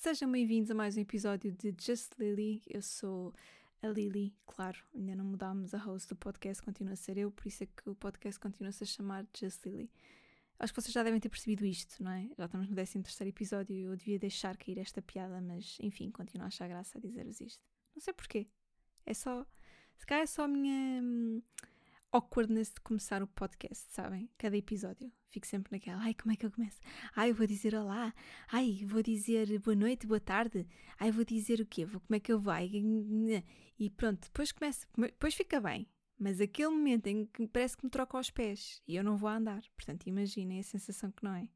Sejam bem-vindos a mais um episódio de Just Lily. Eu sou a Lily, claro, ainda não mudámos a host do podcast, continua a ser eu, por isso é que o podcast continua-se a chamar Just Lily. Acho que vocês já devem ter percebido isto, não é? Já estamos no 13 terceiro episódio e eu devia deixar cair esta piada, mas enfim, continuo a achar graça a dizer-vos isto. Não sei porquê. É só. Se calhar é só a minha. Awkwardness de começar o podcast, sabem? Cada episódio. Fico sempre naquela, ai, como é que eu começo? Ai, vou dizer olá. Ai, vou dizer boa noite, boa tarde. Ai, vou dizer o quê? Vou, como é que eu vou? E pronto, depois começa, depois fica bem. Mas aquele momento em que parece que me troca aos pés e eu não vou andar. Portanto, imaginem a sensação que não é.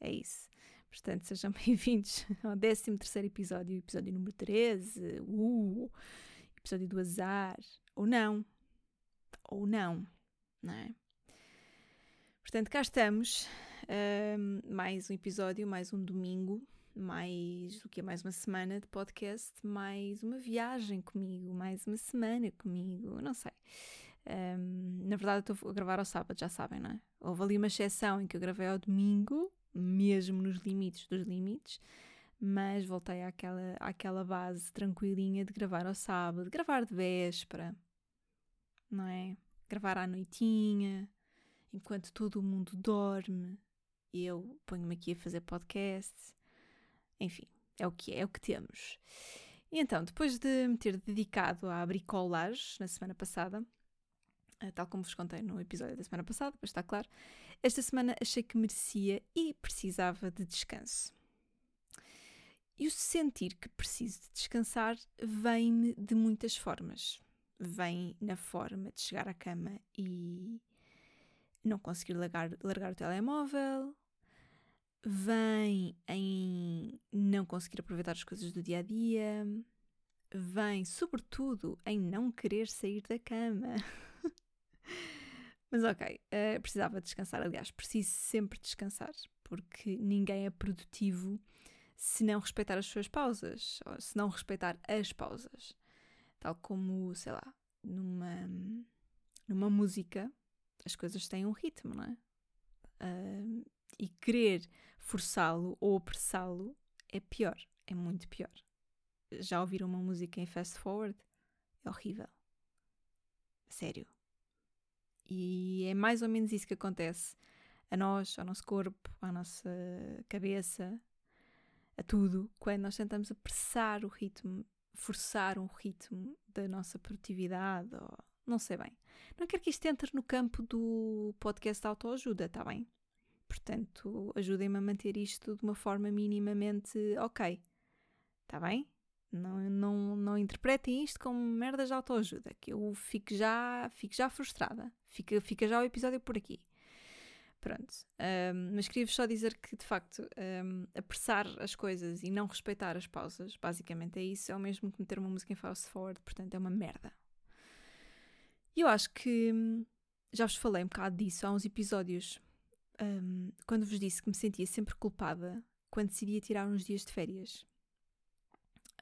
É isso. Portanto, sejam bem-vindos ao 13 terceiro episódio, episódio número 13. Uh, episódio do azar. Ou não ou não, não é? Portanto, cá estamos, uh, mais um episódio, mais um domingo, mais o que é mais uma semana de podcast, mais uma viagem comigo, mais uma semana comigo, não sei. Um, na verdade, estou a gravar ao sábado, já sabem, não é? Houve ali uma exceção em que eu gravei ao domingo, mesmo nos limites dos limites, mas voltei àquela, àquela base tranquilinha de gravar ao sábado, gravar de véspera, não é? Gravar à noitinha, enquanto todo o mundo dorme, e eu ponho-me aqui a fazer podcast. Enfim, é o que é, é o que temos. E então, depois de me ter dedicado à bricolagem na semana passada, eh, tal como vos contei no episódio da semana passada, para está claro, esta semana achei que merecia e precisava de descanso. E o sentir que preciso de descansar vem-me de muitas formas vem na forma de chegar à cama e não conseguir largar, largar o telemóvel, vem em não conseguir aproveitar as coisas do dia a dia, vem sobretudo em não querer sair da cama. Mas ok, uh, precisava descansar. Aliás, preciso sempre descansar, porque ninguém é produtivo se não respeitar as suas pausas, ou se não respeitar as pausas. Tal como, sei lá, numa, numa música, as coisas têm um ritmo, não é? Uh, e querer forçá-lo ou apressá-lo é pior, é muito pior. Já ouviram uma música em fast forward? É horrível. Sério. E é mais ou menos isso que acontece a nós, ao nosso corpo, à nossa cabeça, a tudo, quando nós tentamos apressar o ritmo forçar um ritmo da nossa produtividade, ou não sei bem. Não quero que isto entre no campo do podcast de autoajuda, está bem? Portanto, ajudem-me a manter isto de uma forma minimamente ok. Está bem? Não, não, não interpretem isto como merdas de autoajuda, que eu fico já, fico já frustrada. Fica, fica já o episódio por aqui. Pronto. Um, mas queria-vos só dizer que, de facto, um, apressar as coisas e não respeitar as pausas, basicamente é isso, é o mesmo que meter uma música em fast forward, portanto é uma merda. E eu acho que hum, já vos falei um bocado disso há uns episódios, um, quando vos disse que me sentia sempre culpada quando decidia tirar uns dias de férias.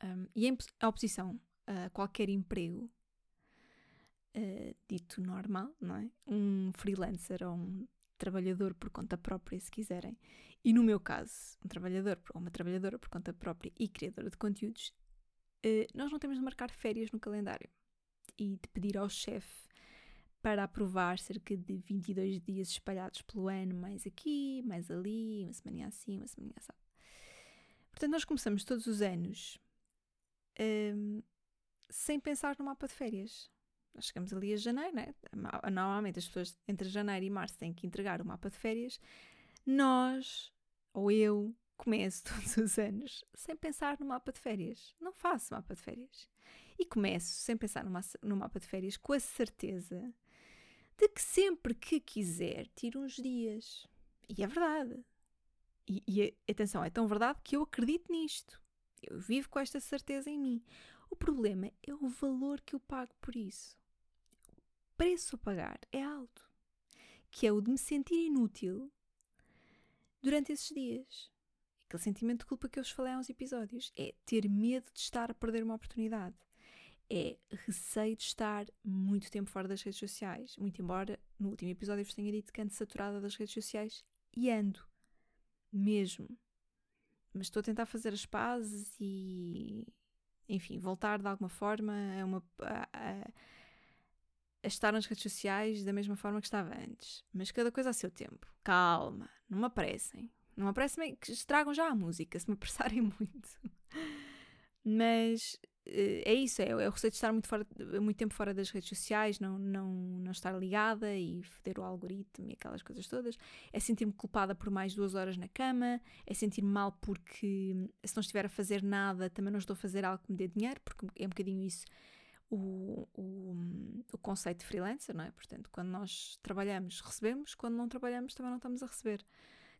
Um, e em oposição a qualquer emprego uh, dito normal, não é? Um freelancer ou um trabalhador por conta própria, se quiserem, e no meu caso, um trabalhador ou uma trabalhadora por conta própria e criadora de conteúdos, uh, nós não temos de marcar férias no calendário e de pedir ao chefe para aprovar cerca de 22 dias espalhados pelo ano, mais aqui, mais ali, uma semana assim, uma semana assim. Portanto, nós começamos todos os anos um, sem pensar no mapa de férias. Nós chegamos ali a janeiro, né? Normalmente as pessoas entre janeiro e março têm que entregar o mapa de férias. Nós, ou eu, começo todos os anos sem pensar no mapa de férias. Não faço mapa de férias. E começo sem pensar no mapa de férias com a certeza de que sempre que quiser tiro uns dias. E é verdade. E, e atenção, é tão verdade que eu acredito nisto. Eu vivo com esta certeza em mim. O problema é o valor que eu pago por isso preço a pagar é alto, que é o de me sentir inútil durante esses dias. Aquele sentimento de culpa que eu vos falei há uns episódios é ter medo de estar a perder uma oportunidade. É receio de estar muito tempo fora das redes sociais. Muito embora no último episódio eu vos tenha dito que ando saturada das redes sociais e ando. Mesmo. mas estou a tentar fazer as pazes e, enfim, voltar de alguma forma a, uma, a, a, a estar nas redes sociais da mesma forma que estava antes. Mas cada coisa a seu tempo. Calma, não me apressem. Não me apressem que estragam já a música, se me apressarem muito. Mas eh, é isso, é, é o receio de estar muito, fora, muito tempo fora das redes sociais, não, não, não estar ligada e foder o algoritmo e aquelas coisas todas. É sentir-me culpada por mais duas horas na cama, é sentir-me mal porque se não estiver a fazer nada também não estou a fazer algo que me dê dinheiro, porque é um bocadinho isso o, o, o conceito de freelancer, não é? Portanto, quando nós trabalhamos, recebemos, quando não trabalhamos, também não estamos a receber.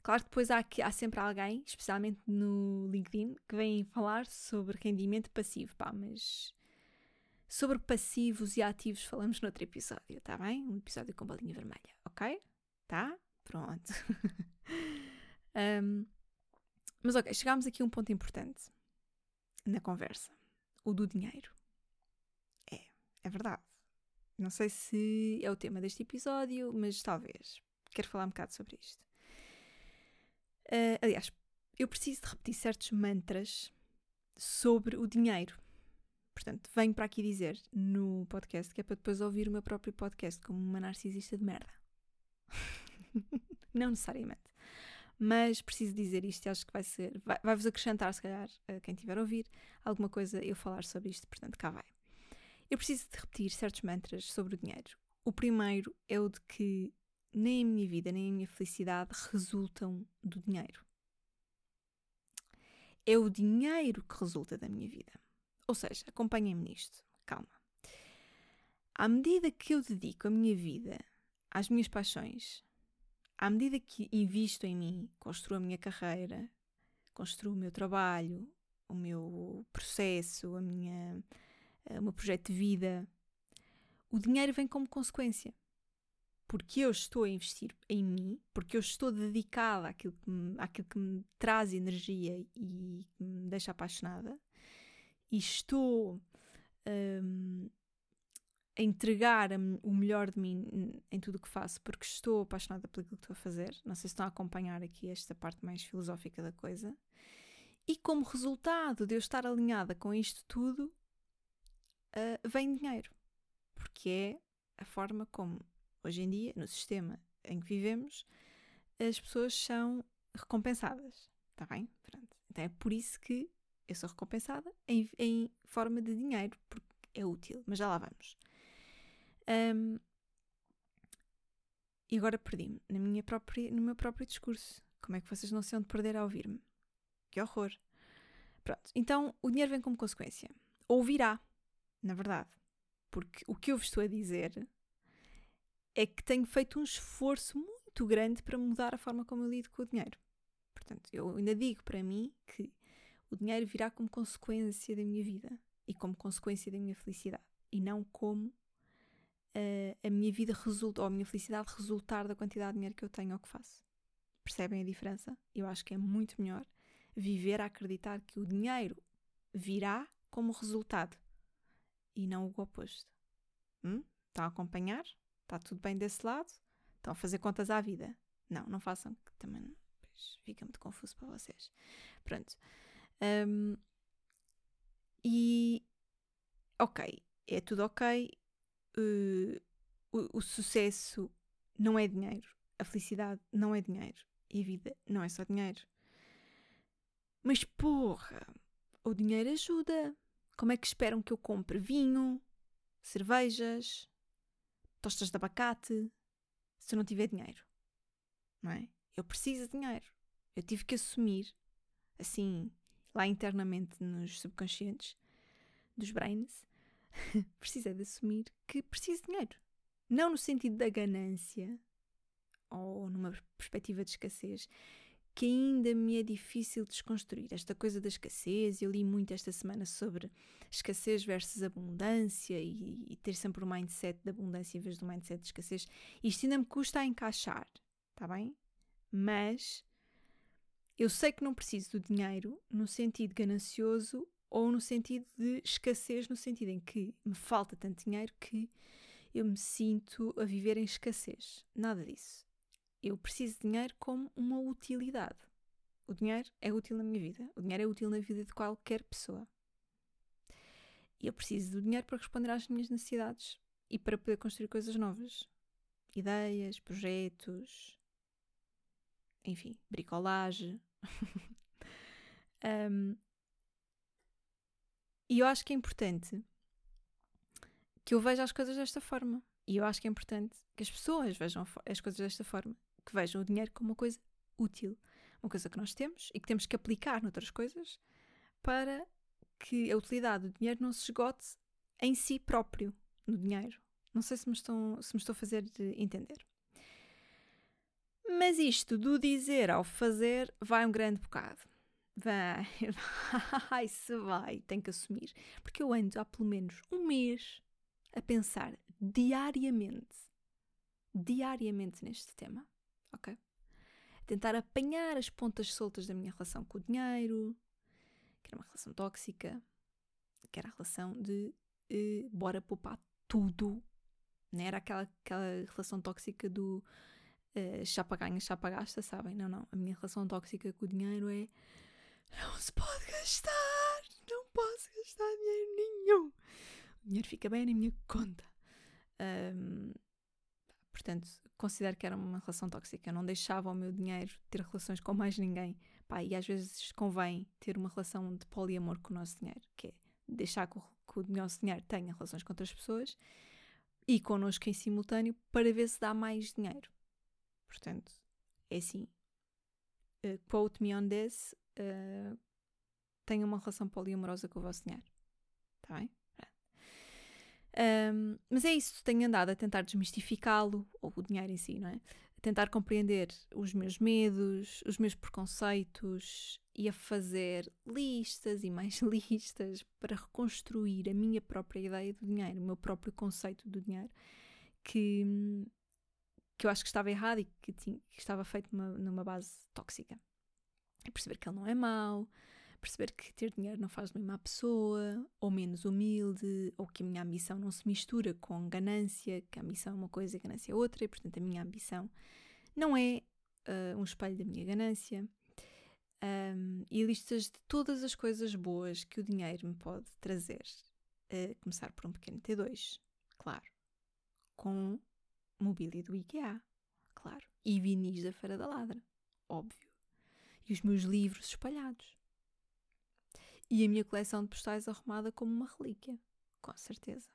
Claro que depois há, há sempre alguém, especialmente no LinkedIn, que vem falar sobre rendimento passivo, pá, mas sobre passivos e ativos falamos noutro episódio, tá bem? Um episódio com bolinha vermelha, ok? Tá? Pronto. um, mas ok, chegámos aqui a um ponto importante na conversa: o do dinheiro. É, verdade. Não sei se é o tema deste episódio, mas talvez. Quero falar um bocado sobre isto. Uh, aliás, eu preciso de repetir certos mantras sobre o dinheiro. Portanto, venho para aqui dizer no podcast que é para depois ouvir o meu próprio podcast como uma narcisista de merda. Não necessariamente. Mas preciso dizer isto e acho que vai ser. Vai-vos acrescentar, se calhar, a quem tiver a ouvir, alguma coisa eu falar sobre isto. Portanto, cá vai. Eu preciso de repetir certos mantras sobre o dinheiro. O primeiro é o de que nem a minha vida, nem a minha felicidade resultam do dinheiro. É o dinheiro que resulta da minha vida. Ou seja, acompanhem-me nisto, calma. À medida que eu dedico a minha vida às minhas paixões, à medida que invisto em mim, construo a minha carreira, construo o meu trabalho, o meu processo, a minha, o meu projeto de vida, o dinheiro vem como consequência porque eu estou a investir em mim, porque eu estou dedicada àquilo que me, àquilo que me traz energia e que me deixa apaixonada, e estou um, a entregar o melhor de mim em tudo o que faço, porque estou apaixonada pelo que estou a fazer. Não sei se estão a acompanhar aqui esta parte mais filosófica da coisa. E como resultado de eu estar alinhada com isto tudo, uh, vem dinheiro. Porque é a forma como Hoje em dia, no sistema em que vivemos, as pessoas são recompensadas. Está bem? Pronto. Então é por isso que eu sou recompensada em, em forma de dinheiro, porque é útil. Mas já lá vamos. Um, e agora perdi-me na minha própria, no meu próprio discurso. Como é que vocês não se onde perder a ouvir-me? Que horror. Pronto. Então o dinheiro vem como consequência. Ou virá, na verdade. Porque o que eu vos estou a dizer é que tenho feito um esforço muito grande para mudar a forma como eu lido com o dinheiro. Portanto, eu ainda digo para mim que o dinheiro virá como consequência da minha vida e como consequência da minha felicidade e não como uh, a minha vida resulta ou a minha felicidade resultar da quantidade de dinheiro que eu tenho ou que faço. Percebem a diferença? Eu acho que é muito melhor viver a acreditar que o dinheiro virá como resultado e não o oposto. Hum? Estão a acompanhar? Está tudo bem desse lado? Estão a fazer contas à vida? Não, não façam, que também fica muito confuso para vocês. Pronto. Um, e, ok, é tudo ok. Uh, o, o sucesso não é dinheiro. A felicidade não é dinheiro. E a vida não é só dinheiro. Mas porra, o dinheiro ajuda. Como é que esperam que eu compre vinho, cervejas, tostas de abacate, se eu não tiver dinheiro. Não é? Eu preciso de dinheiro. Eu tive que assumir, assim, lá internamente nos subconscientes dos brains, precisei de assumir que preciso de dinheiro. Não no sentido da ganância ou numa perspectiva de escassez, que ainda me é difícil desconstruir. Esta coisa da escassez, eu li muito esta semana sobre escassez versus abundância e, e ter sempre o um mindset de abundância em vez do mindset de escassez. Isto ainda me custa a encaixar, está bem? Mas eu sei que não preciso do dinheiro no sentido ganancioso ou no sentido de escassez, no sentido em que me falta tanto dinheiro que eu me sinto a viver em escassez. Nada disso. Eu preciso de dinheiro como uma utilidade. O dinheiro é útil na minha vida. O dinheiro é útil na vida de qualquer pessoa. E eu preciso do dinheiro para responder às minhas necessidades e para poder construir coisas novas. Ideias, projetos, enfim, bricolagem. um, e eu acho que é importante que eu veja as coisas desta forma. E eu acho que é importante que as pessoas vejam as coisas desta forma. Que vejam o dinheiro como uma coisa útil. Uma coisa que nós temos e que temos que aplicar noutras coisas para que a utilidade do dinheiro não se esgote em si próprio, no dinheiro. Não sei se me, estão, se me estou a fazer entender. Mas isto do dizer ao fazer vai um grande bocado. Vai, vai, se vai, tem que assumir. Porque eu ando há pelo menos um mês a pensar diariamente, diariamente neste tema, ok? Tentar apanhar as pontas soltas da minha relação com o dinheiro, que era uma relação tóxica, que era a relação de uh, bora poupar tudo, não era aquela, aquela relação tóxica do uh, chapa ganha, chapa gasta, sabem? Não, não. A minha relação tóxica com o dinheiro é não se pode gastar, não posso gastar dinheiro nenhum. O dinheiro fica bem na minha conta. Um, portanto, considero que era uma relação tóxica. Eu não deixava o meu dinheiro ter relações com mais ninguém. Pá, e às vezes convém ter uma relação de poliamor com o nosso dinheiro, que é deixar que o, que o nosso dinheiro tenha relações com outras pessoas e connosco em simultâneo para ver se dá mais dinheiro. Portanto, é assim. Uh, quote me on this. Uh, tenha uma relação poliamorosa com o vosso dinheiro. Está bem? Um, mas é isso, tenho andado a tentar desmistificá-lo, ou o dinheiro em si, não é? A tentar compreender os meus medos, os meus preconceitos e a fazer listas e mais listas para reconstruir a minha própria ideia do dinheiro, o meu próprio conceito do dinheiro, que, que eu acho que estava errado e que, tinha, que estava feito numa, numa base tóxica. É perceber que ele não é mau, perceber que ter dinheiro não faz de mim má pessoa, ou menos humilde, ou que a minha ambição não se mistura com ganância, que a ambição é uma coisa e a ganância é outra, e portanto a minha ambição não é uh, um espelho da minha ganância. Um, e listas de todas as coisas boas que o dinheiro me pode trazer. Começar por um pequeno T2, claro. Com mobília do IKEA, claro. E vinis da Feira da Ladra, óbvio. E os meus livros espalhados. E a minha coleção de postais arrumada como uma relíquia, com certeza.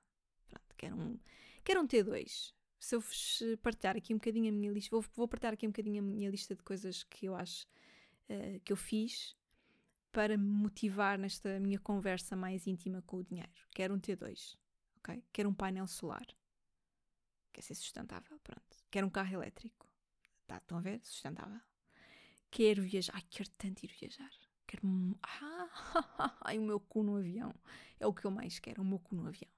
Pronto, quero um, quero um T2. Se eu vos partilhar aqui um bocadinho a minha lista, vou, vou partilhar aqui um bocadinho a minha lista de coisas que eu acho uh, que eu fiz para me motivar nesta minha conversa mais íntima com o dinheiro. Quero um T2, ok? Quero um painel solar. Quer ser sustentável, pronto. Quero um carro elétrico. Tá, estão a ver? Sustentável. Quero viajar. Ai, quero tanto ir viajar. Quero. Ah, ai, o meu cu no avião. É o que eu mais quero, o meu cu no avião.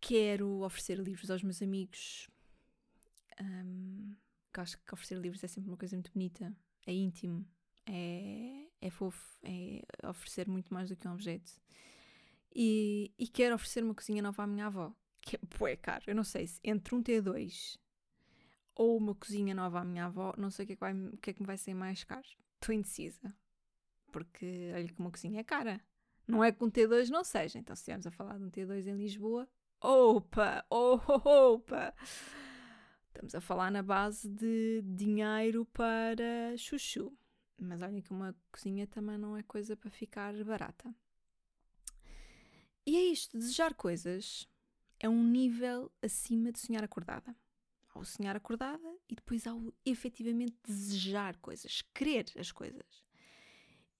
Quero oferecer livros aos meus amigos. Um, acho que oferecer livros é sempre uma coisa muito bonita. É íntimo. É, é fofo. É oferecer muito mais do que um objeto. E, e quero oferecer uma cozinha nova à minha avó. Que é, é caro. Eu não sei se entre um T2 ou uma cozinha nova à minha avó, não sei o que é que, vai, o que, é que me vai ser mais caro. Estou indecisa porque olha que uma cozinha é cara. Não é que um T2 não seja. Então, se estivermos a falar de um T2 em Lisboa, opa, opa, estamos a falar na base de dinheiro para chuchu. Mas olha que uma cozinha também não é coisa para ficar barata. E é isto, desejar coisas é um nível acima de sonhar acordada. Ao sonhar acordada e depois ao efetivamente desejar coisas, querer as coisas.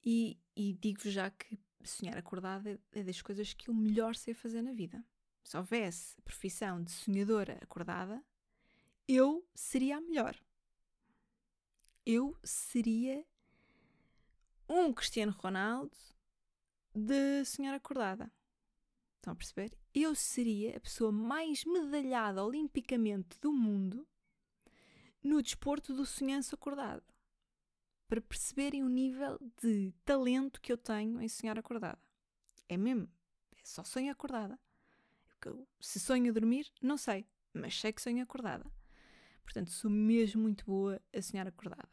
E, e digo-vos já que sonhar acordada é das coisas que eu melhor sei fazer na vida. Se houvesse a profissão de sonhadora acordada, eu seria a melhor. Eu seria um Cristiano Ronaldo de sonhar acordada. Estão a perceber? Eu seria a pessoa mais medalhada olimpicamente do mundo no desporto do sonhanço acordado para perceberem o nível de talento que eu tenho em sonhar acordada. É mesmo, é só sonho acordada. Se sonho a dormir, não sei, mas sei que sonho acordada. Portanto, sou mesmo muito boa a sonhar acordada.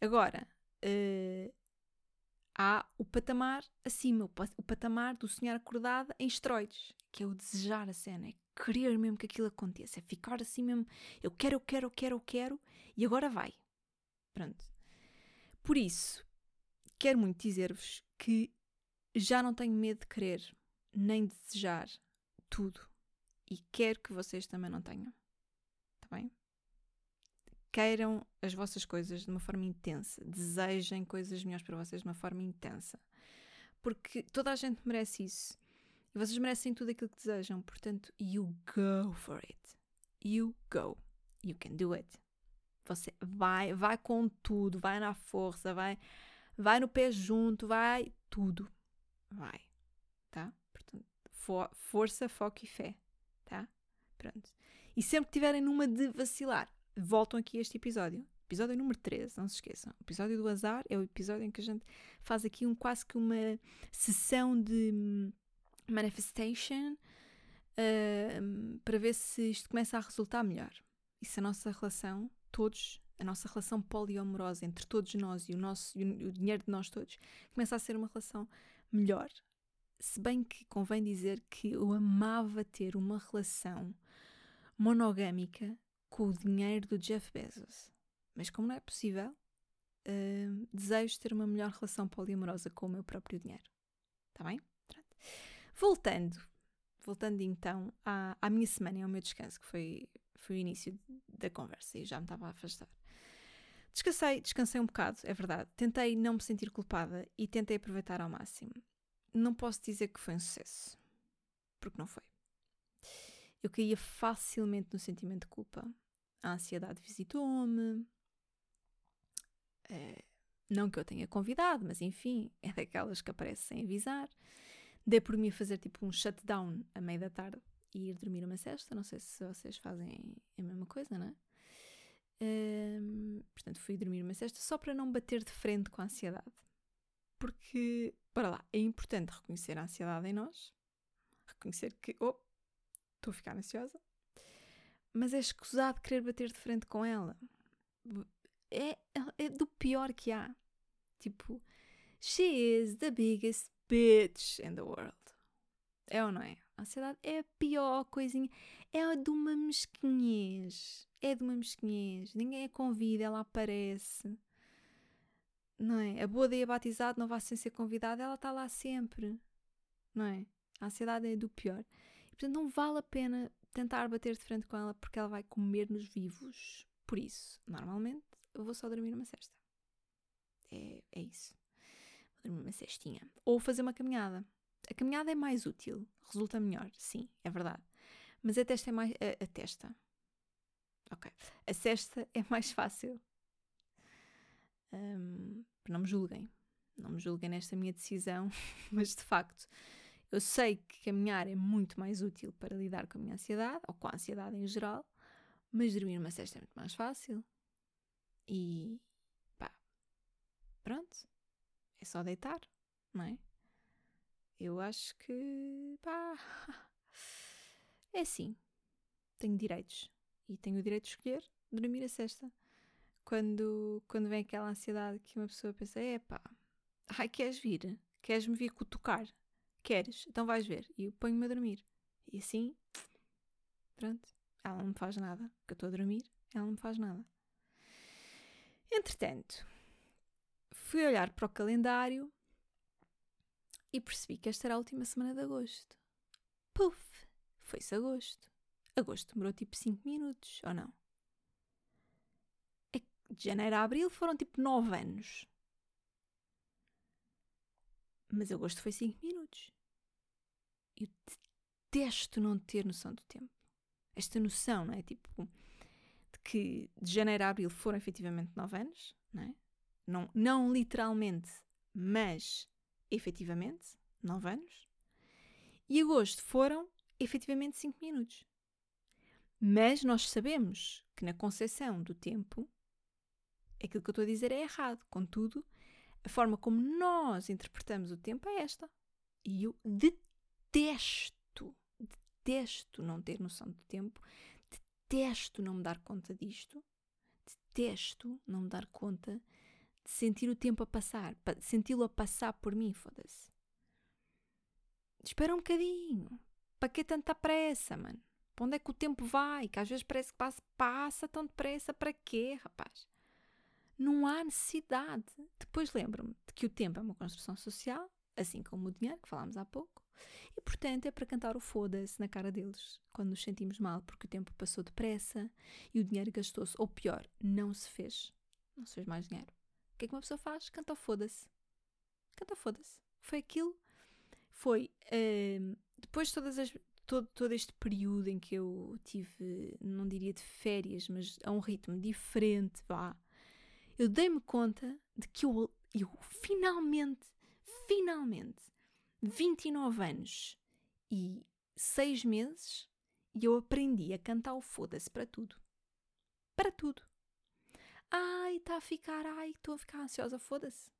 Agora, uh, há o patamar acima, o, patamar do sonhar acordado em esteroides, que é o desejar a cena, é querer mesmo que aquilo aconteça, é ficar assim mesmo, eu quero, eu quero, eu quero, eu quero, e agora vai. Pronto. Por isso, quero muito dizer-vos que já não tenho medo de querer, nem de desejar tudo. E quero que vocês também não tenham. Está bem? Queiram as vossas coisas de uma forma intensa. Desejem coisas melhores para vocês de uma forma intensa. Porque toda a gente merece isso. E vocês merecem tudo aquilo que desejam. Portanto, you go for it. You go. You can do it. Você vai, vai com tudo, vai na força, vai, vai no pé junto, vai tudo. Vai, tá? Portanto, for, força, foco e fé, tá? Pronto. E sempre que tiverem numa de vacilar, voltam aqui a este episódio. Episódio número 13, não se esqueçam. O episódio do azar é o episódio em que a gente faz aqui um, quase que uma sessão de hum, manifestation uh, para ver se isto começa a resultar melhor. E se a nossa relação, todos, a nossa relação poliamorosa entre todos nós e o, nosso, e o dinheiro de nós todos, começa a ser uma relação melhor. Se bem que convém dizer que eu amava ter uma relação monogâmica com o dinheiro do Jeff Bezos. Mas como não é possível, uh, desejo ter uma melhor relação poliamorosa com o meu próprio dinheiro. Está bem? Pronto. Voltando, voltando então à, à minha semana e ao meu descanso, que foi, foi o início da conversa e já me estava a afastar. Descansei, descansei um bocado, é verdade. Tentei não me sentir culpada e tentei aproveitar ao máximo. Não posso dizer que foi um sucesso, porque não foi eu caía facilmente no sentimento de culpa. A ansiedade visitou-me. É, não que eu tenha convidado, mas enfim, é daquelas que aparece sem avisar. Dei por mim a fazer tipo um shutdown à meia da tarde e ir dormir uma cesta. Não sei se vocês fazem a mesma coisa, não é? Um, portanto, fui dormir uma cesta só para não bater de frente com a ansiedade. Porque, para lá, é importante reconhecer a ansiedade em nós, reconhecer que, oh, estou a ficar ansiosa, mas é escusado querer bater de frente com ela. É, é do pior que há. Tipo, she is the biggest bitch in the world. É ou não é? A ansiedade é a pior coisinha. É de uma mesquinhez. É de uma mesquinhez. Ninguém a convida, ela aparece. Não é? A boa dia batizado não vai sem ser convidada, ela está lá sempre. Não é? A ansiedade é do pior. Portanto, não vale a pena tentar bater de frente com ela porque ela vai comer-nos vivos. Por isso, normalmente, eu vou só dormir uma cesta. É, é isso. Vou dormir uma cestinha. Ou fazer uma caminhada. A caminhada é mais útil, resulta melhor, sim, é verdade. Mas a testa é mais. A, a testa. Ok. A cesta é mais fácil. Um, não me julguem. Não me julguem nesta minha decisão, mas de facto eu sei que caminhar é muito mais útil para lidar com a minha ansiedade, ou com a ansiedade em geral, mas dormir uma cesta é muito mais fácil. E pá, pronto, é só deitar, não é? Eu acho que pá, é assim. Tenho direitos e tenho o direito de escolher dormir a cesta. Quando, quando vem aquela ansiedade que uma pessoa pensa, é pá, ai, queres vir? Queres-me vir cutucar? Queres? Então vais ver. E eu ponho-me a dormir. E assim, pronto, ela não me faz nada. Porque eu estou a dormir, ela não me faz nada. Entretanto, fui olhar para o calendário e percebi que esta era a última semana de agosto. Puf! Foi-se agosto. Agosto demorou tipo 5 minutos, ou não? É de janeiro a abril foram tipo 9 anos. Mas agosto foi 5 minutos. Eu detesto não ter noção do tempo. Esta noção, não é? Tipo, de que de janeiro a abril foram efetivamente 9 anos, não é? Não, não literalmente, mas efetivamente 9 anos. E agosto foram efetivamente 5 minutos. Mas nós sabemos que na concepção do tempo, aquilo que eu estou a dizer é errado. Contudo, a forma como nós interpretamos o tempo é esta. E eu detesto, detesto não ter noção do tempo, detesto não me dar conta disto, detesto não me dar conta de sentir o tempo a passar, senti-lo a passar por mim, foda-se. Espera um bocadinho. Para que tanta pressa, mano? Para onde é que o tempo vai? Que às vezes parece que passa, passa tão depressa. Para quê, rapaz? Não há necessidade. Depois lembro-me de que o tempo é uma construção social, assim como o dinheiro, que falámos há pouco, e portanto é para cantar o foda-se na cara deles quando nos sentimos mal porque o tempo passou depressa e o dinheiro gastou-se, ou pior, não se fez. Não se fez mais dinheiro. Que é que uma pessoa faz? Canta o foda-se. Canta o foda-se. Foi aquilo. Foi. Uh, depois de todas as, todo, todo este período em que eu tive, não diria de férias, mas a um ritmo diferente, vá eu dei-me conta de que eu, eu finalmente, finalmente, 29 anos e 6 meses, e eu aprendi a cantar o foda-se para tudo. Para tudo. Ai, está a ficar, ai, estou a ficar ansiosa, foda-se.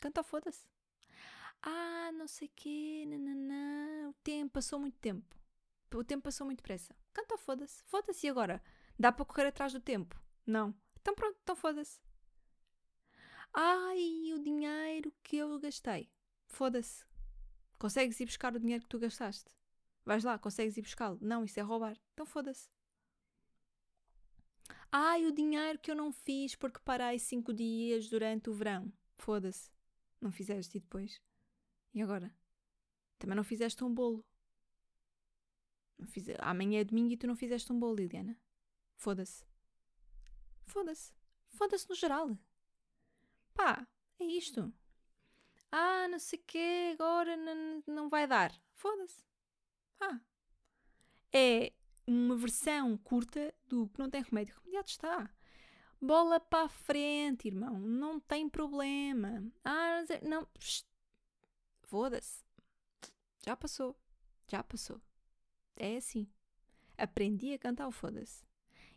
Canta foda-se. Ah, não sei quê, nananã. O tempo, passou muito tempo. O tempo passou muito depressa. Canta foda-se. Foda-se agora? Dá para correr atrás do tempo? Não. Então pronto, então foda-se. Ai, o dinheiro que eu gastei. Foda-se. Consegues ir buscar o dinheiro que tu gastaste? Vais lá, consegues ir buscá-lo? Não, isso é roubar. Então foda-se. Ai, o dinheiro que eu não fiz porque parei cinco dias durante o verão. Foda-se. Não fizeste e depois? E agora? Também não fizeste um bolo. Não fiz... Amanhã é domingo e tu não fizeste um bolo, Liliana. Foda-se. Foda-se. Foda-se no geral. Pá, é isto. Ah, não sei o quê, agora não vai dar. Foda-se. Pá. É uma versão curta do que não tem remédio. Remediado está. Bola para a frente, irmão. Não tem problema. Ah, não. Foda-se. Já passou. Já passou. É assim. Aprendi a cantar o foda-se.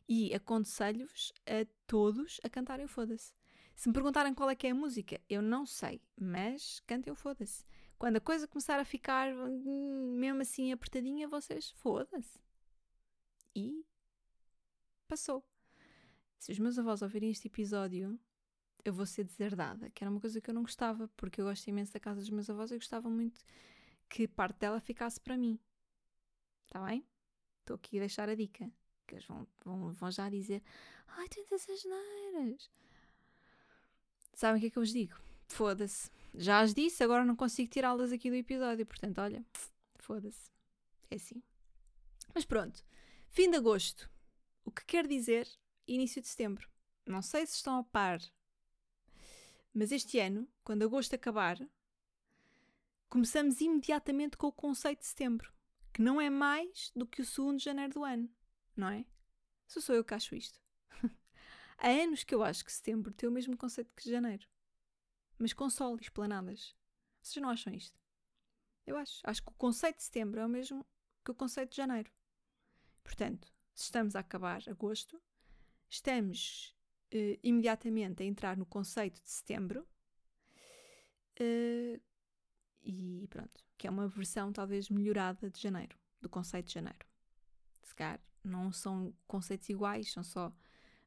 E aconselho-vos a todos a cantarem o Foda-se. Se me perguntarem qual é que é a música, eu não sei, mas cantem o Foda-se. Quando a coisa começar a ficar hum, mesmo assim apertadinha, vocês foda-se. E passou. Se os meus avós ouvirem este episódio, eu vou ser deserdada, que era uma coisa que eu não gostava, porque eu gosto imenso da casa dos meus avós e gostava muito que parte dela ficasse para mim. Está bem? Estou aqui a deixar a dica que eles vão, vão, vão já dizer: Ai, tantas asneiras. Sabem o que é que eu vos digo? Foda-se. Já as disse, agora não consigo tirá-las aqui do episódio. Portanto, olha, foda-se. É assim. Mas pronto. Fim de agosto. O que quer dizer início de setembro. Não sei se estão a par, mas este ano, quando agosto acabar, começamos imediatamente com o conceito de setembro, que não é mais do que o segundo de janeiro do ano não é? Só sou eu que acho isto. Há anos que eu acho que setembro tem o mesmo conceito que janeiro. Mas com sol e esplanadas. Vocês não acham isto? Eu acho. Acho que o conceito de setembro é o mesmo que o conceito de janeiro. Portanto, se estamos a acabar agosto, estamos uh, imediatamente a entrar no conceito de setembro. Uh, e pronto, que é uma versão talvez melhorada de janeiro, do conceito de janeiro. Se calhar não são conceitos iguais, são só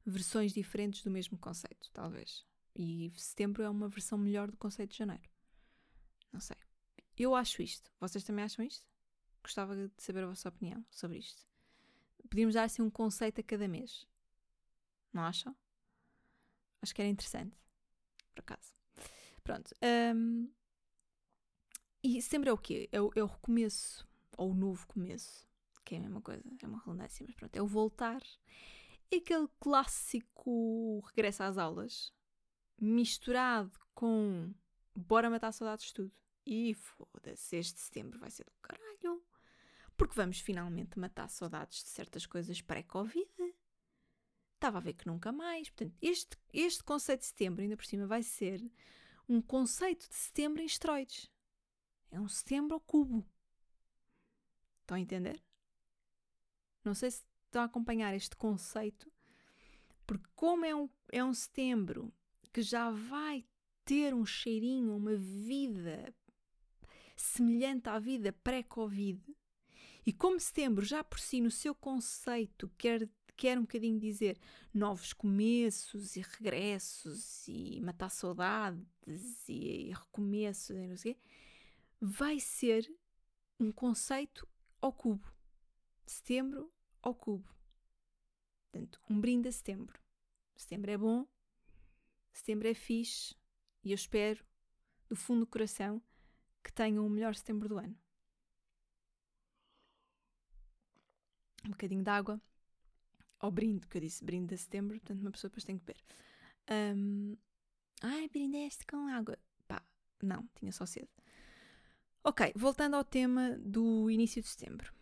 versões diferentes do mesmo conceito, talvez. E setembro é uma versão melhor do conceito de janeiro. Não sei. Eu acho isto. Vocês também acham isto? Gostava de saber a vossa opinião sobre isto. Podíamos dar assim um conceito a cada mês. Não acham? Acho que era interessante. Por acaso. Pronto. Um, e setembro é o quê? É o, é o recomeço. Ou o novo começo que é a mesma coisa, é uma redundância, mas pronto, é o voltar. É aquele clássico regresso às aulas, misturado com bora matar saudades de tudo. E foda-se, este setembro vai ser do caralho. Porque vamos finalmente matar saudades de certas coisas pré-Covid. Estava a ver que nunca mais. Portanto, este, este conceito de setembro, ainda por cima, vai ser um conceito de setembro em esteroides. É um setembro ao cubo. Estão a entender? Não sei se estão a acompanhar este conceito, porque como é um, é um setembro que já vai ter um cheirinho, uma vida semelhante à vida pré-Covid, e como setembro já por si no seu conceito quer, quer um bocadinho dizer novos começos e regressos e matar saudades e recomeços e não sei vai ser um conceito ao cubo. Setembro ao cubo. Portanto, um brinde a setembro. Setembro é bom, setembro é fixe e eu espero, do fundo do coração, que tenham o melhor setembro do ano. Um bocadinho de água ao brinde, que eu disse brinde de setembro, portanto uma pessoa depois tem que beber. Um, ai, brindeste com água. Pá, não, tinha só sede. Ok, voltando ao tema do início de setembro.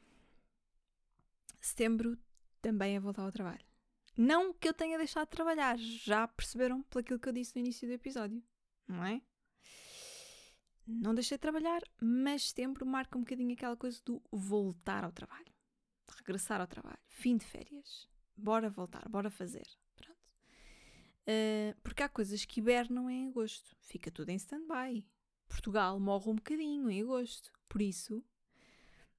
Setembro também é voltar ao trabalho. Não que eu tenha deixado de trabalhar, já perceberam pelo que eu disse no início do episódio, não é? Não deixei de trabalhar, mas setembro marca um bocadinho aquela coisa do voltar ao trabalho, regressar ao trabalho, fim de férias, bora voltar, bora fazer. Pronto. Uh, porque há coisas que hibernam em agosto, fica tudo em stand-by. Portugal morre um bocadinho em agosto. Por isso,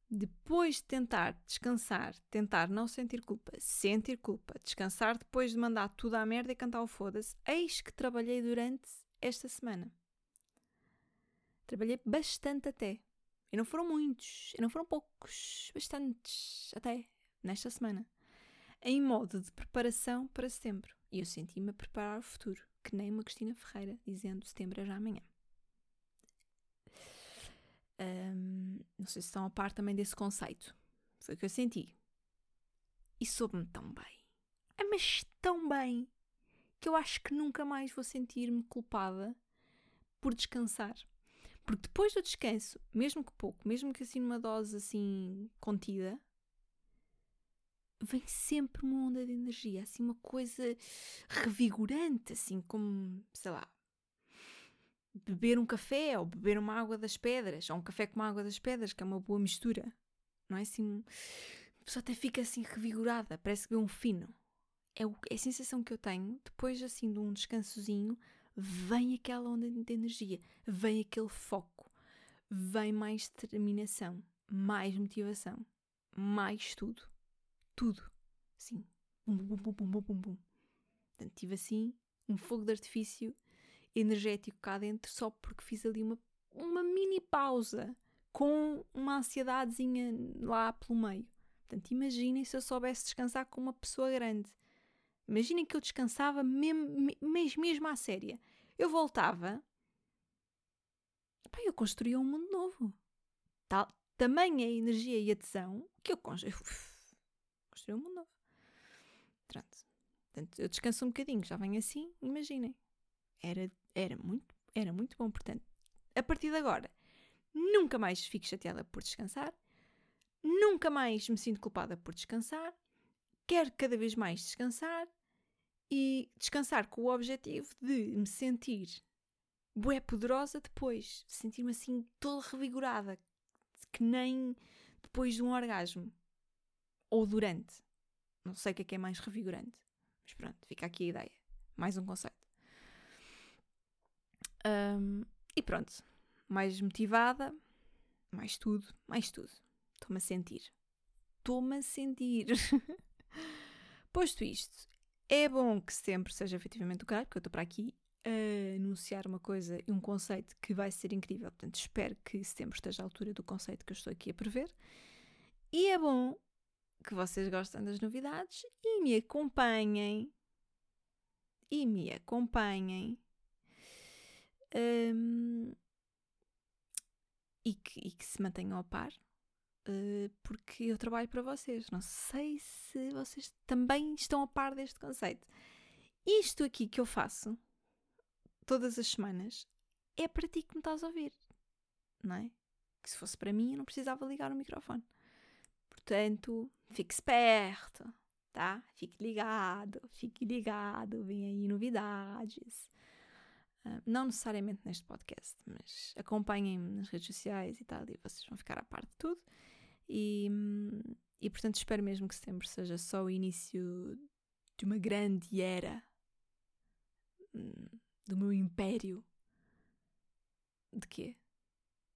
depois de tentar descansar, tentar não sentir culpa, sentir culpa, descansar depois de mandar tudo à merda e cantar o foda-se, eis que trabalhei durante esta semana. Trabalhei bastante até. E não foram muitos, e não foram poucos, bastantes até, nesta semana. Em modo de preparação para setembro. E eu senti-me a preparar o futuro, que nem uma Cristina Ferreira, dizendo setembro é já amanhã. Um, não sei se estão a par também desse conceito. Foi o que eu senti. E soube-me tão bem. É, mas tão bem que eu acho que nunca mais vou sentir-me culpada por descansar. Porque depois do descanso, mesmo que pouco, mesmo que assim numa dose assim contida, vem sempre uma onda de energia, assim uma coisa revigorante, assim como, sei lá, beber um café ou beber uma água das pedras, ou um café com uma água das pedras, que é uma boa mistura. Não é assim. A pessoa até fica assim revigorada, parece que vê um fino. É, é a sensação que eu tenho depois assim de um descansozinho. Vem aquela onda de energia, vem aquele foco, vem mais determinação, mais motivação, mais tudo. Tudo. Assim. Bum, bum, bum, bum, bum, bum, bum. Portanto, tive assim um fogo de artifício energético cá dentro só porque fiz ali uma, uma mini pausa com uma ansiedadezinha lá pelo meio. Portanto, imaginem se eu soubesse descansar com uma pessoa grande. Imaginem que eu descansava mesmo, mesmo, à séria. Eu voltava. Pá, eu construía um mundo novo. Tal, tamanha energia e a tesão que eu construí, construí um mundo novo. Pronto. Portanto, eu descanso um bocadinho, já venho assim, imaginem. Era era muito, era muito bom. Portanto, a partir de agora, nunca mais fico chateada por descansar, nunca mais me sinto culpada por descansar, quero cada vez mais descansar e descansar com o objetivo de me sentir bué poderosa depois, sentir-me assim toda revigorada, que nem depois de um orgasmo ou durante. Não sei o que é que é mais revigorante, mas pronto, fica aqui a ideia. Mais um conceito. Um, e pronto, mais motivada, mais tudo, mais tudo. Estou-me a sentir. Estou-me a sentir. Posto isto, é bom que sempre seja efetivamente o caralho, porque eu estou para aqui a anunciar uma coisa e um conceito que vai ser incrível. Portanto, espero que setembro esteja à altura do conceito que eu estou aqui a prever. E é bom que vocês gostem das novidades e me acompanhem. E me acompanhem um, e, que, e, que, se mantenham ao par, uh, porque eu trabalho para vocês. Não sei se vocês também estão a par deste conceito. Isto aqui que eu faço todas as semanas é para ti que me estás a ouvir, não é? Que se fosse para mim eu não precisava ligar o microfone. Portanto, fique esperto, tá? Fique ligado, fique ligado, vem aí novidades. Ah, não necessariamente neste podcast, mas acompanhem-me nas redes sociais e tal, e vocês vão ficar a par de tudo. E, e portanto espero mesmo que setembro seja só o início de uma grande era hum, do meu império. De quê?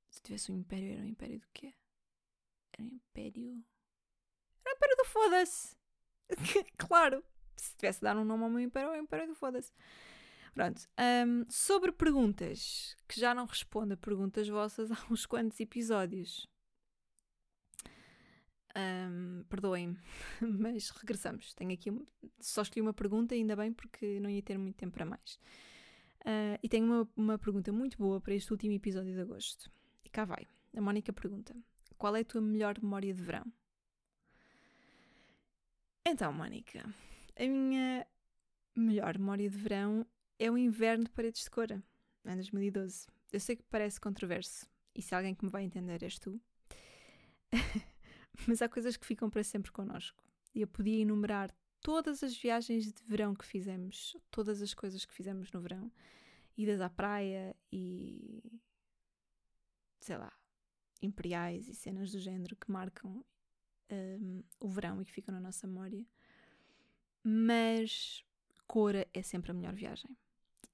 Se tivesse um império, era um império do quê? Era um império. Era um império do foda-se! claro, se tivesse de dar um nome ao meu império, é o império do foda-se. Pronto. Um, sobre perguntas, que já não respondo a perguntas vossas há uns quantos episódios. Um, Perdoem-me, mas regressamos. Tenho aqui só escolhi uma pergunta, ainda bem, porque não ia ter muito tempo para mais. Uh, e tenho uma, uma pergunta muito boa para este último episódio de agosto. E cá vai. A Mónica pergunta: Qual é a tua melhor memória de verão? Então, Mónica, a minha melhor memória de verão é o inverno de Paredes de Cora, em 2012. Eu sei que parece controverso, e se alguém que me vai entender és tu. Mas há coisas que ficam para sempre connosco. E eu podia enumerar todas as viagens de verão que fizemos, todas as coisas que fizemos no verão, idas à praia e sei lá, imperiais e cenas do género que marcam um, o verão e que ficam na nossa memória. Mas Cora é sempre a melhor viagem.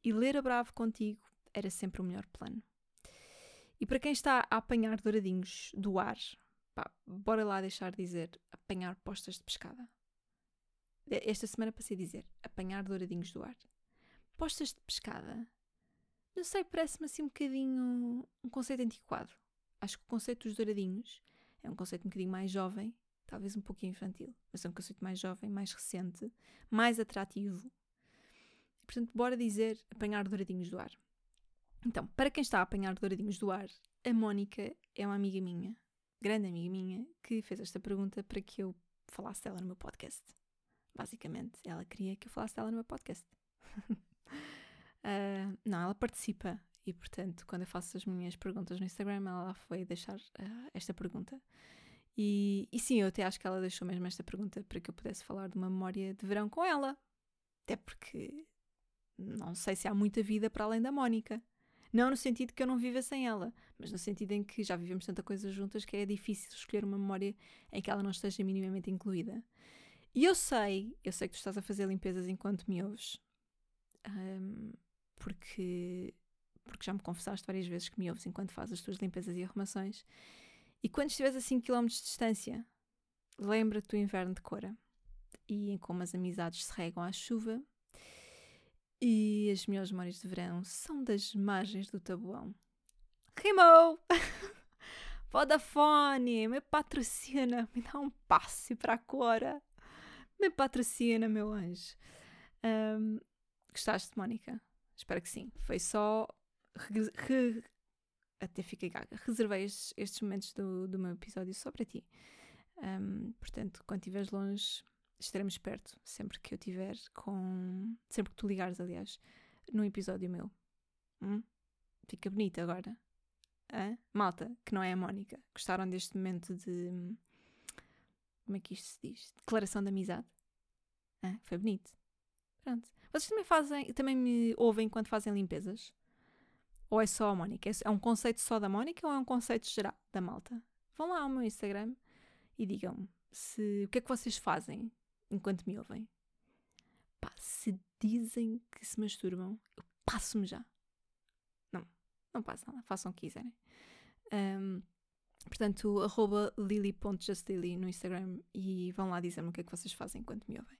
E ler a Bravo contigo era sempre o melhor plano. E para quem está a apanhar douradinhos do ar, pá, bora lá deixar de dizer apanhar postas de pescada. Esta semana passei a dizer apanhar douradinhos do ar. Postas de pescada? Não sei, parece-me assim um bocadinho um conceito antiquado. Acho que o conceito dos douradinhos é um conceito um bocadinho mais jovem, talvez um pouquinho infantil, mas é um conceito mais jovem, mais recente, mais atrativo. Portanto, bora dizer apanhar douradinhos do ar. Então, para quem está a apanhar douradinhos do ar, a Mónica é uma amiga minha, grande amiga minha, que fez esta pergunta para que eu falasse dela no meu podcast. Basicamente, ela queria que eu falasse dela no meu podcast. uh, não, ela participa e, portanto, quando eu faço as minhas perguntas no Instagram, ela foi deixar uh, esta pergunta. E, e sim, eu até acho que ela deixou mesmo esta pergunta para que eu pudesse falar de uma memória de verão com ela. Até porque não sei se há muita vida para além da Mónica. Não no sentido que eu não viva sem ela, mas no sentido em que já vivemos tanta coisa juntas que é difícil escolher uma memória em que ela não esteja minimamente incluída. E eu sei, eu sei que tu estás a fazer limpezas enquanto me ouves, um, porque, porque já me confessaste várias vezes que me ouves enquanto fazes as tuas limpezas e arrumações. E quando estiveres a 5 km de distância, lembra-te do inverno de Cora e em como as amizades se regam à chuva. E as melhores memórias de verão são das margens do Tabuão. Rimou! Vodafone, me patrocina, me dá um passe para a Cora me patrocina, meu anjo. Um, gostaste, Mónica? Espero que sim. Foi só. Re, até fiquei gaga. Reservei estes, estes momentos do, do, meu episódio só para ti. Um, portanto, quando estiveres longe, estaremos perto. Sempre que eu tiver com. Sempre que tu ligares, aliás, num episódio meu. Hum? Fica bonito agora. Hã? Malta, que não é a Mónica. Gostaram deste momento de como é que isto se diz? Declaração de amizade. Ah, foi bonito. Pronto. Vocês também fazem, também me ouvem quando fazem limpezas? Ou é só a Mónica? É um conceito só da Mónica ou é um conceito geral da malta? Vão lá ao meu Instagram e digam-me se, o que é que vocês fazem enquanto me ouvem. Pá, se dizem que se masturbam, eu passo-me já. Não, não passam lá, façam o que quiserem. Um, Portanto, arroba no Instagram e vão lá dizer-me o que é que vocês fazem enquanto me ouvem.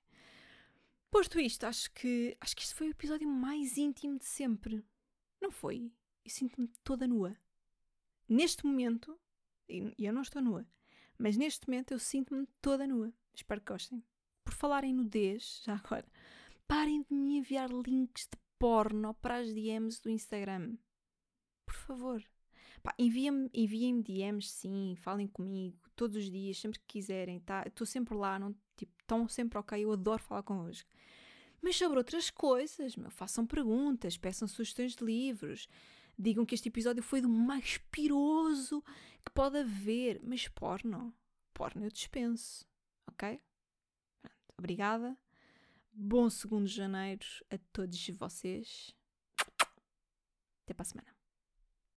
Posto isto, acho que, acho que este foi o episódio mais íntimo de sempre. Não foi? Eu sinto-me toda nua. Neste momento, e eu não estou nua, mas neste momento eu sinto-me toda nua. Espero que gostem. Falar em nudez, já agora, parem de me enviar links de porno para as DMs do Instagram. Por favor. Enviem-me enviem DMs, sim, falem comigo todos os dias, sempre que quiserem, tá? Estou sempre lá, não, tipo, estão sempre ok, eu adoro falar convosco. Mas sobre outras coisas, meu, façam perguntas, peçam sugestões de livros, digam que este episódio foi do mais piroso que pode haver, mas porno, porno eu dispenso, ok? Obrigada. Bom segundo de janeiro a todos vocês. Até para a semana.